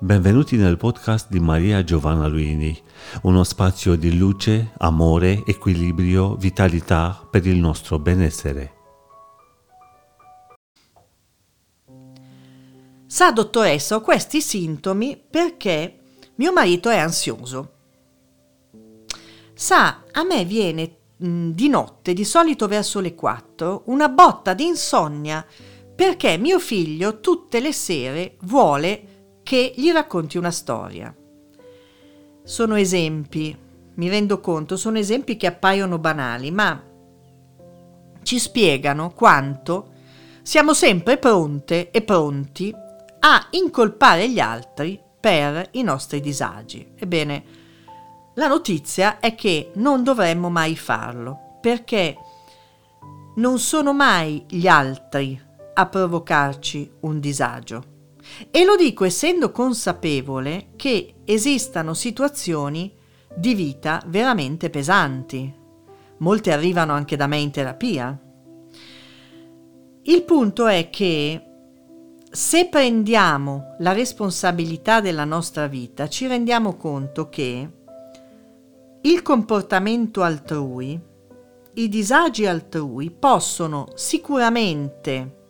Benvenuti nel podcast di Maria Giovanna Luini, uno spazio di luce, amore, equilibrio, vitalità per il nostro benessere. Sa, dottoressa, ho questi sintomi perché mio marito è ansioso. Sa, a me viene mh, di notte, di solito verso le 4, una botta di insonnia perché mio figlio tutte le sere vuole che gli racconti una storia. Sono esempi, mi rendo conto, sono esempi che appaiono banali, ma ci spiegano quanto siamo sempre pronte e pronti a incolpare gli altri per i nostri disagi. Ebbene, la notizia è che non dovremmo mai farlo, perché non sono mai gli altri a provocarci un disagio. E lo dico essendo consapevole che esistano situazioni di vita veramente pesanti. Molte arrivano anche da me in terapia. Il punto è che se prendiamo la responsabilità della nostra vita, ci rendiamo conto che il comportamento altrui, i disagi altrui possono sicuramente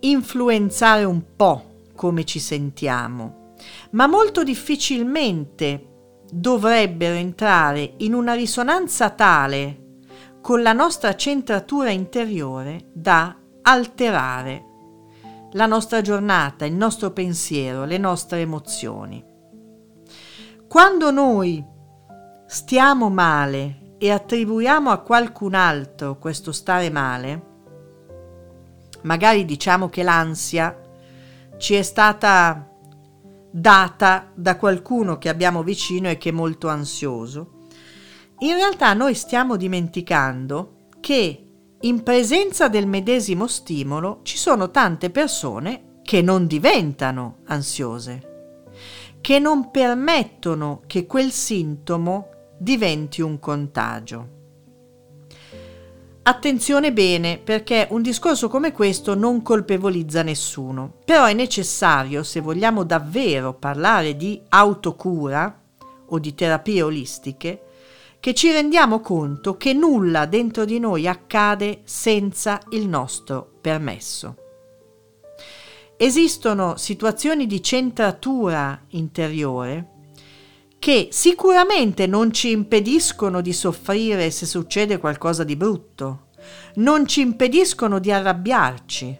influenzare un po' come ci sentiamo, ma molto difficilmente dovrebbero entrare in una risonanza tale con la nostra centratura interiore da alterare la nostra giornata, il nostro pensiero, le nostre emozioni. Quando noi stiamo male e attribuiamo a qualcun altro questo stare male, magari diciamo che l'ansia ci è stata data da qualcuno che abbiamo vicino e che è molto ansioso, in realtà noi stiamo dimenticando che in presenza del medesimo stimolo ci sono tante persone che non diventano ansiose, che non permettono che quel sintomo diventi un contagio. Attenzione bene perché un discorso come questo non colpevolizza nessuno, però è necessario se vogliamo davvero parlare di autocura o di terapie olistiche, che ci rendiamo conto che nulla dentro di noi accade senza il nostro permesso. Esistono situazioni di centratura interiore che sicuramente non ci impediscono di soffrire se succede qualcosa di brutto, non ci impediscono di arrabbiarci,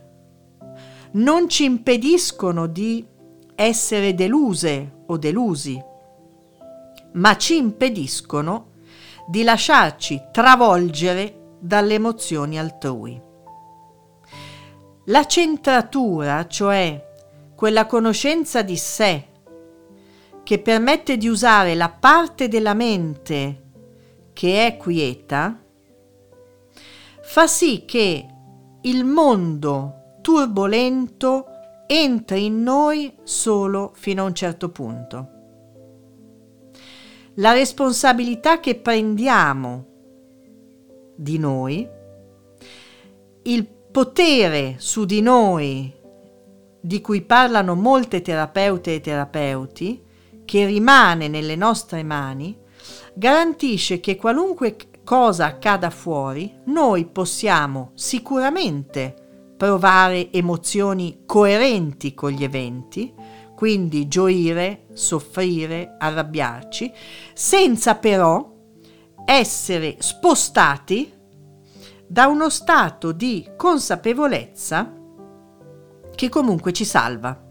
non ci impediscono di essere deluse o delusi, ma ci impediscono di lasciarci travolgere dalle emozioni altrui. La centratura, cioè quella conoscenza di sé che permette di usare la parte della mente che è quieta, fa sì che il mondo turbolento entri in noi solo fino a un certo punto. La responsabilità che prendiamo di noi, il potere su di noi di cui parlano molte terapeute e terapeuti, che rimane nelle nostre mani, garantisce che qualunque cosa accada fuori, noi possiamo sicuramente provare emozioni coerenti con gli eventi, quindi gioire, soffrire, arrabbiarci, senza però essere spostati da uno stato di consapevolezza che comunque ci salva.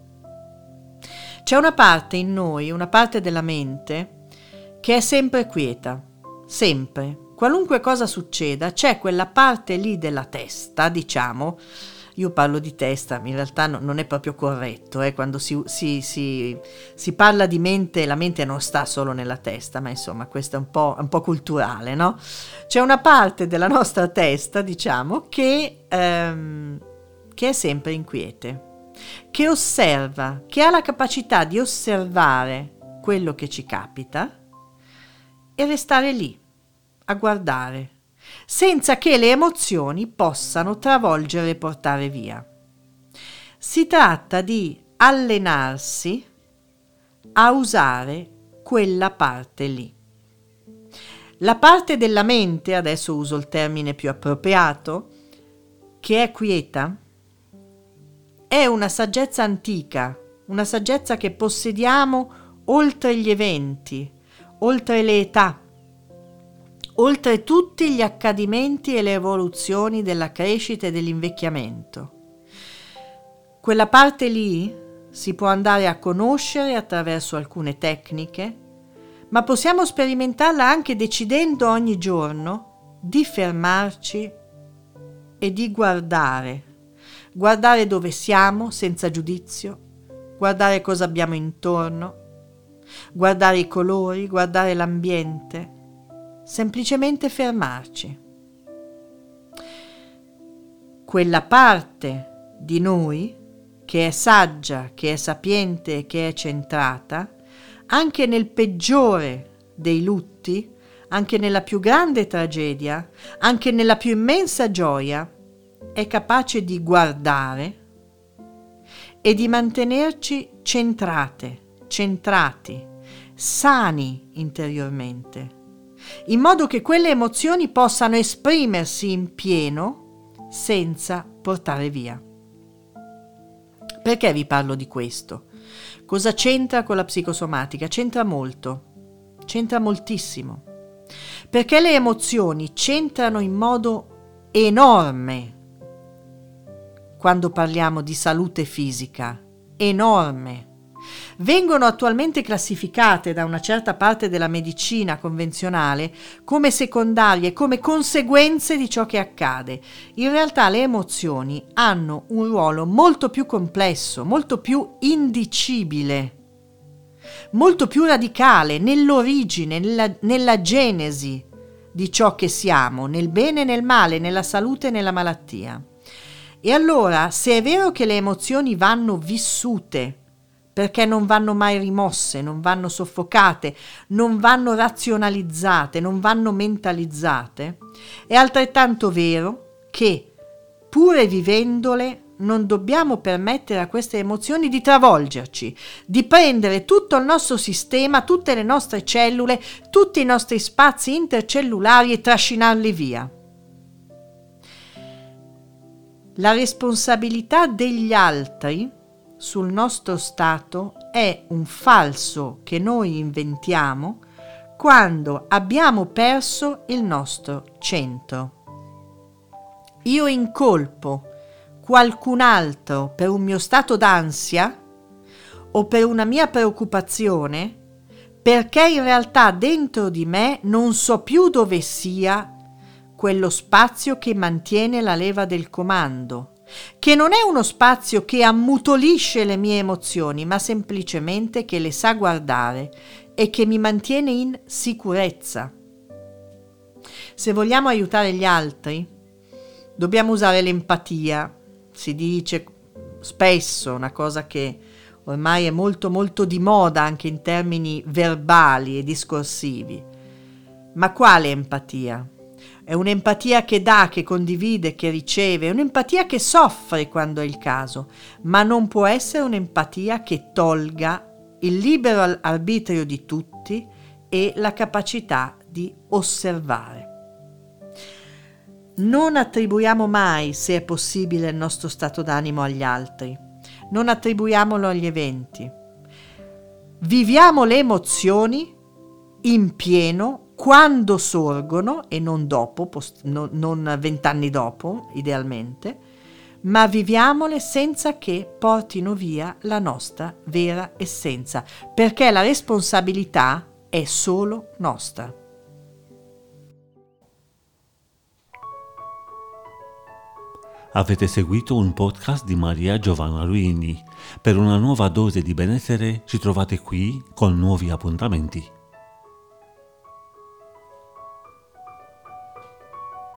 C'è una parte in noi, una parte della mente, che è sempre quieta, sempre. Qualunque cosa succeda, c'è quella parte lì della testa, diciamo, io parlo di testa, in realtà no, non è proprio corretto, eh, quando si, si, si, si, parla di mente, la mente non sta solo nella testa, ma insomma questo è un po', un po culturale, no? C'è una parte della nostra testa, diciamo, che, ehm, che è sempre inquiete che osserva, che ha la capacità di osservare quello che ci capita e restare lì a guardare, senza che le emozioni possano travolgere e portare via. Si tratta di allenarsi a usare quella parte lì. La parte della mente, adesso uso il termine più appropriato, che è quieta, è una saggezza antica, una saggezza che possediamo oltre gli eventi, oltre le età, oltre tutti gli accadimenti e le evoluzioni della crescita e dell'invecchiamento. Quella parte lì si può andare a conoscere attraverso alcune tecniche, ma possiamo sperimentarla anche decidendo ogni giorno di fermarci e di guardare, guardare dove siamo senza giudizio, guardare cosa abbiamo intorno, guardare i colori, guardare l'ambiente, semplicemente fermarci. Quella parte di noi che è saggia, che è sapiente, che è centrata, anche nel peggiore dei lutti, anche nella più grande tragedia, anche nella più immensa gioia, è capace di guardare e di mantenerci centrate, centrati, sani interiormente, in modo che quelle emozioni possano esprimersi in pieno senza portare via. Perché vi parlo di questo? Cosa c'entra con la psicosomatica? C'entra molto, c'entra moltissimo. Perché le emozioni c'entrano in modo enorme quando parliamo di salute fisica, enorme vengono attualmente classificate da una certa parte della medicina convenzionale come secondarie, come conseguenze di ciò che accade. In realtà le emozioni hanno un ruolo molto più complesso, molto più indicibile, molto più radicale nell'origine, nella, nella genesi di ciò che siamo, nel bene e nel male, nella salute e nella malattia. E allora, se è vero che le emozioni vanno vissute, perché non vanno mai rimosse, non vanno soffocate, non vanno razionalizzate, non vanno mentalizzate, è altrettanto vero che, pure vivendole, non dobbiamo permettere a queste emozioni di travolgerci, di prendere tutto il nostro sistema, tutte le nostre cellule, tutti i nostri spazi intercellulari e trascinarli via. La responsabilità degli altri sul nostro stato è un falso che noi inventiamo quando abbiamo perso il nostro centro. Io incolpo qualcun altro per un mio stato d'ansia o per una mia preoccupazione perché in realtà dentro di me non so più dove sia quello spazio che mantiene la leva del comando che non è uno spazio che ammutolisce le mie emozioni, ma semplicemente che le sa guardare e che mi mantiene in sicurezza. Se vogliamo aiutare gli altri, dobbiamo usare l'empatia. Si dice spesso una cosa che ormai è molto molto di moda anche in termini verbali e discorsivi. Ma quale empatia? È un'empatia che dà, che condivide, che riceve, è un'empatia che soffre quando è il caso, ma non può essere un'empatia che tolga il libero arbitrio di tutti e la capacità di osservare. Non attribuiamo mai, se è possibile, il nostro stato d'animo agli altri, non attribuiamolo agli eventi. Viviamo le emozioni in pieno quando sorgono e non dopo, post, no, non vent'anni dopo, idealmente, ma viviamole senza che portino via la nostra vera essenza, perché la responsabilità è solo nostra. Avete seguito un podcast di Maria Giovanna Luini. Per una nuova dose di benessere ci trovate qui con nuovi appuntamenti.